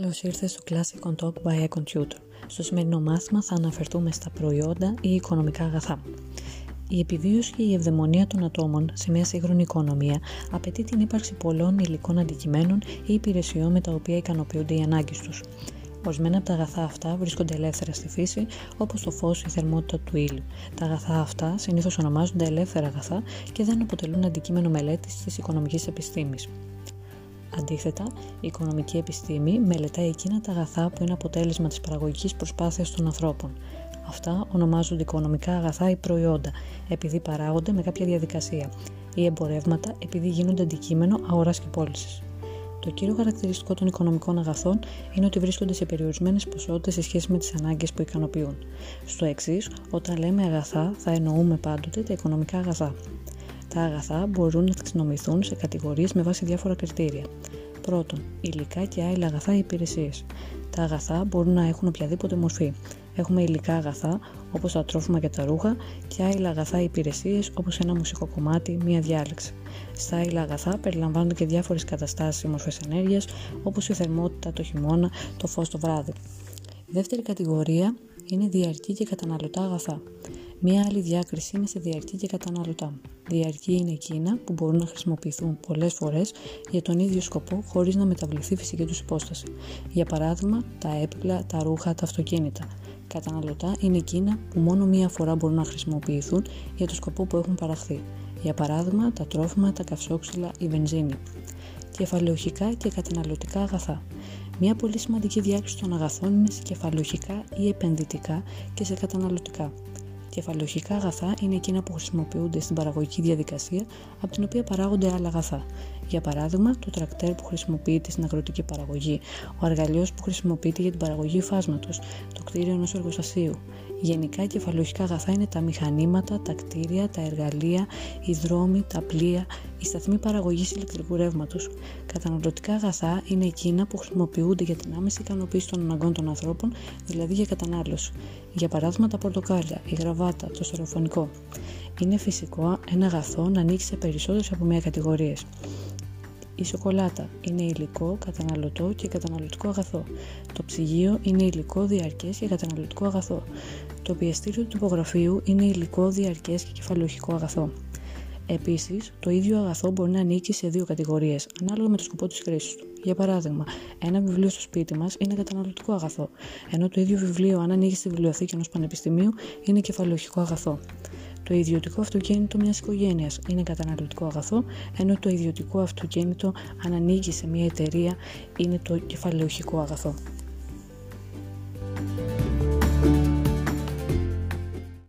Καλώς ήρθε στο Classic on Talk by Computer. Στο σημερινό μάθημα θα αναφερθούμε στα προϊόντα ή οικονομικά αγαθά. Η επιβίωση και η ευδαιμονία των ατόμων σε μια σύγχρονη οικονομία απαιτεί την ύπαρξη πολλών υλικών αντικειμένων ή υπηρεσιών με τα οποία ικανοποιούνται οι ανάγκες τους. Ορισμένα από τα αγαθά αυτά βρίσκονται ελεύθερα στη φύση, όπως το φως ή η θερμότητα του ήλιου. Τα αγαθά αυτά συνήθως ονομάζονται ελεύθερα αγαθά και δεν αποτελούν αντικείμενο μελέτης της οικονομικής επιστήμης. Αντίθετα, η οικονομική επιστήμη μελετάει εκείνα τα αγαθά που είναι αποτέλεσμα της παραγωγικής προσπάθειας των ανθρώπων. Αυτά ονομάζονται οικονομικά αγαθά ή προϊόντα, επειδή παράγονται με κάποια διαδικασία, ή εμπορεύματα επειδή γίνονται αντικείμενο αγοράς και πώλησης. Το κύριο χαρακτηριστικό των οικονομικών αγαθών είναι ότι βρίσκονται σε περιορισμένες ποσότητες σε σχέση με τις ανάγκες που ικανοποιούν. Στο εξής, όταν λέμε αγαθά, θα εννοούμε πάντοτε τα οικονομικά αγαθά. Τα αγαθά μπορούν να ταξινομηθούν σε κατηγορίες με βάση διάφορα κριτήρια. Πρώτον, υλικά και άλλα αγαθά ή υπηρεσίες. Τα αγαθά μπορούν να έχουν οποιαδήποτε μορφή. Έχουμε υλικά αγαθά όπως τα τρόφιμα και τα ρούχα και άλλα αγαθά ή υπηρεσίες όπως ένα μουσικό κομμάτι, μία διάλεξη. Στα άλλα αγαθά περιλαμβάνονται και διάφορες καταστάσεις ή μορφές ενέργειας όπως η θερμότητα το χειμώνα, το φως το βράδυ. Η δεύτερη κατηγορία είναι διαρκή και καταναλωτά αγαθά. Μία άλλη διάκριση είναι σε διαρκή και καταναλωτά. Διαρκή είναι εκείνα που μπορούν να χρησιμοποιηθούν πολλές φορές για τον ίδιο σκοπό χωρίς να μεταβληθεί η φυσική τους υπόσταση. Για παράδειγμα, τα έπιπλα, τα ρούχα, τα αυτοκίνητα. Καταναλωτά είναι εκείνα που μόνο μία φορά μπορούν να χρησιμοποιηθούν για το σκοπό που έχουν παραχθεί. Για παράδειγμα, τα τρόφιμα, τα καυσόξυλα, η βενζίνη. Κεφαλαιοχικά και καταναλωτικά αγαθά. Μια πολύ σημαντική διάκριση των αγαθών είναι σε κεφαλαιοχικά ή επενδυτικά και σε καταναλωτικά. Κεφαλαιοχικά αγαθά είναι εκείνα που χρησιμοποιούνται στην παραγωγική διαδικασία, από την οποία παράγονται άλλα αγαθά. Για παράδειγμα, το τρακτέρ που χρησιμοποιείται στην αγροτική παραγωγή, ο αργαλείο που χρησιμοποιείται για την παραγωγή φάσματο, το κτίριο ενός εργοστασίου. Γενικά, κεφαλαιοχικά αγαθά είναι τα μηχανήματα, τα κτίρια, τα εργαλεία, οι δρόμοι, τα πλοία, η σταθμή παραγωγής ηλεκτρικού ρεύματος. Καταναλωτικά αγαθά είναι εκείνα που χρησιμοποιούνται για την άμεση ικανοποίηση των αναγκών των ανθρώπων, δηλαδή για κατανάλωση. Για παράδειγμα, τα πορτοκάλια, η γραβάτα, το στερεοφωνικό. Είναι φυσικό ένα αγαθό να ανοίξει σε περισσότερες από μία κατηγορίες. Η σοκολάτα είναι υλικό, καταναλωτό και καταναλωτικό αγαθό. Το ψυγείο είναι υλικό, διαρκές και καταναλωτικό αγαθό. Το πιεστήριο του υπογραφείου είναι υλικό, διαρκές και κεφαλαιοχικό αγαθό. Επίσης, το ίδιο αγαθό μπορεί να ανήκει σε δύο κατηγορίες, ανάλογα με το σκοπό της χρήσης του. Για παράδειγμα, ένα βιβλίο στο σπίτι μας είναι καταναλωτικό αγαθό, ενώ το ίδιο βιβλίο, αν ανοίγει στη βιβλιοθήκη ενός πανεπιστημίου, είναι κεφαλαιοχικό αγαθό. Το ιδιωτικό αυτοκίνητο μιας οικογένειας είναι καταναλωτικό αγαθό, ενώ το ιδιωτικό αυτοκίνητο, αν ανήκει σε μια εταιρεία, είναι το κεφαλαιοχικό αγαθό.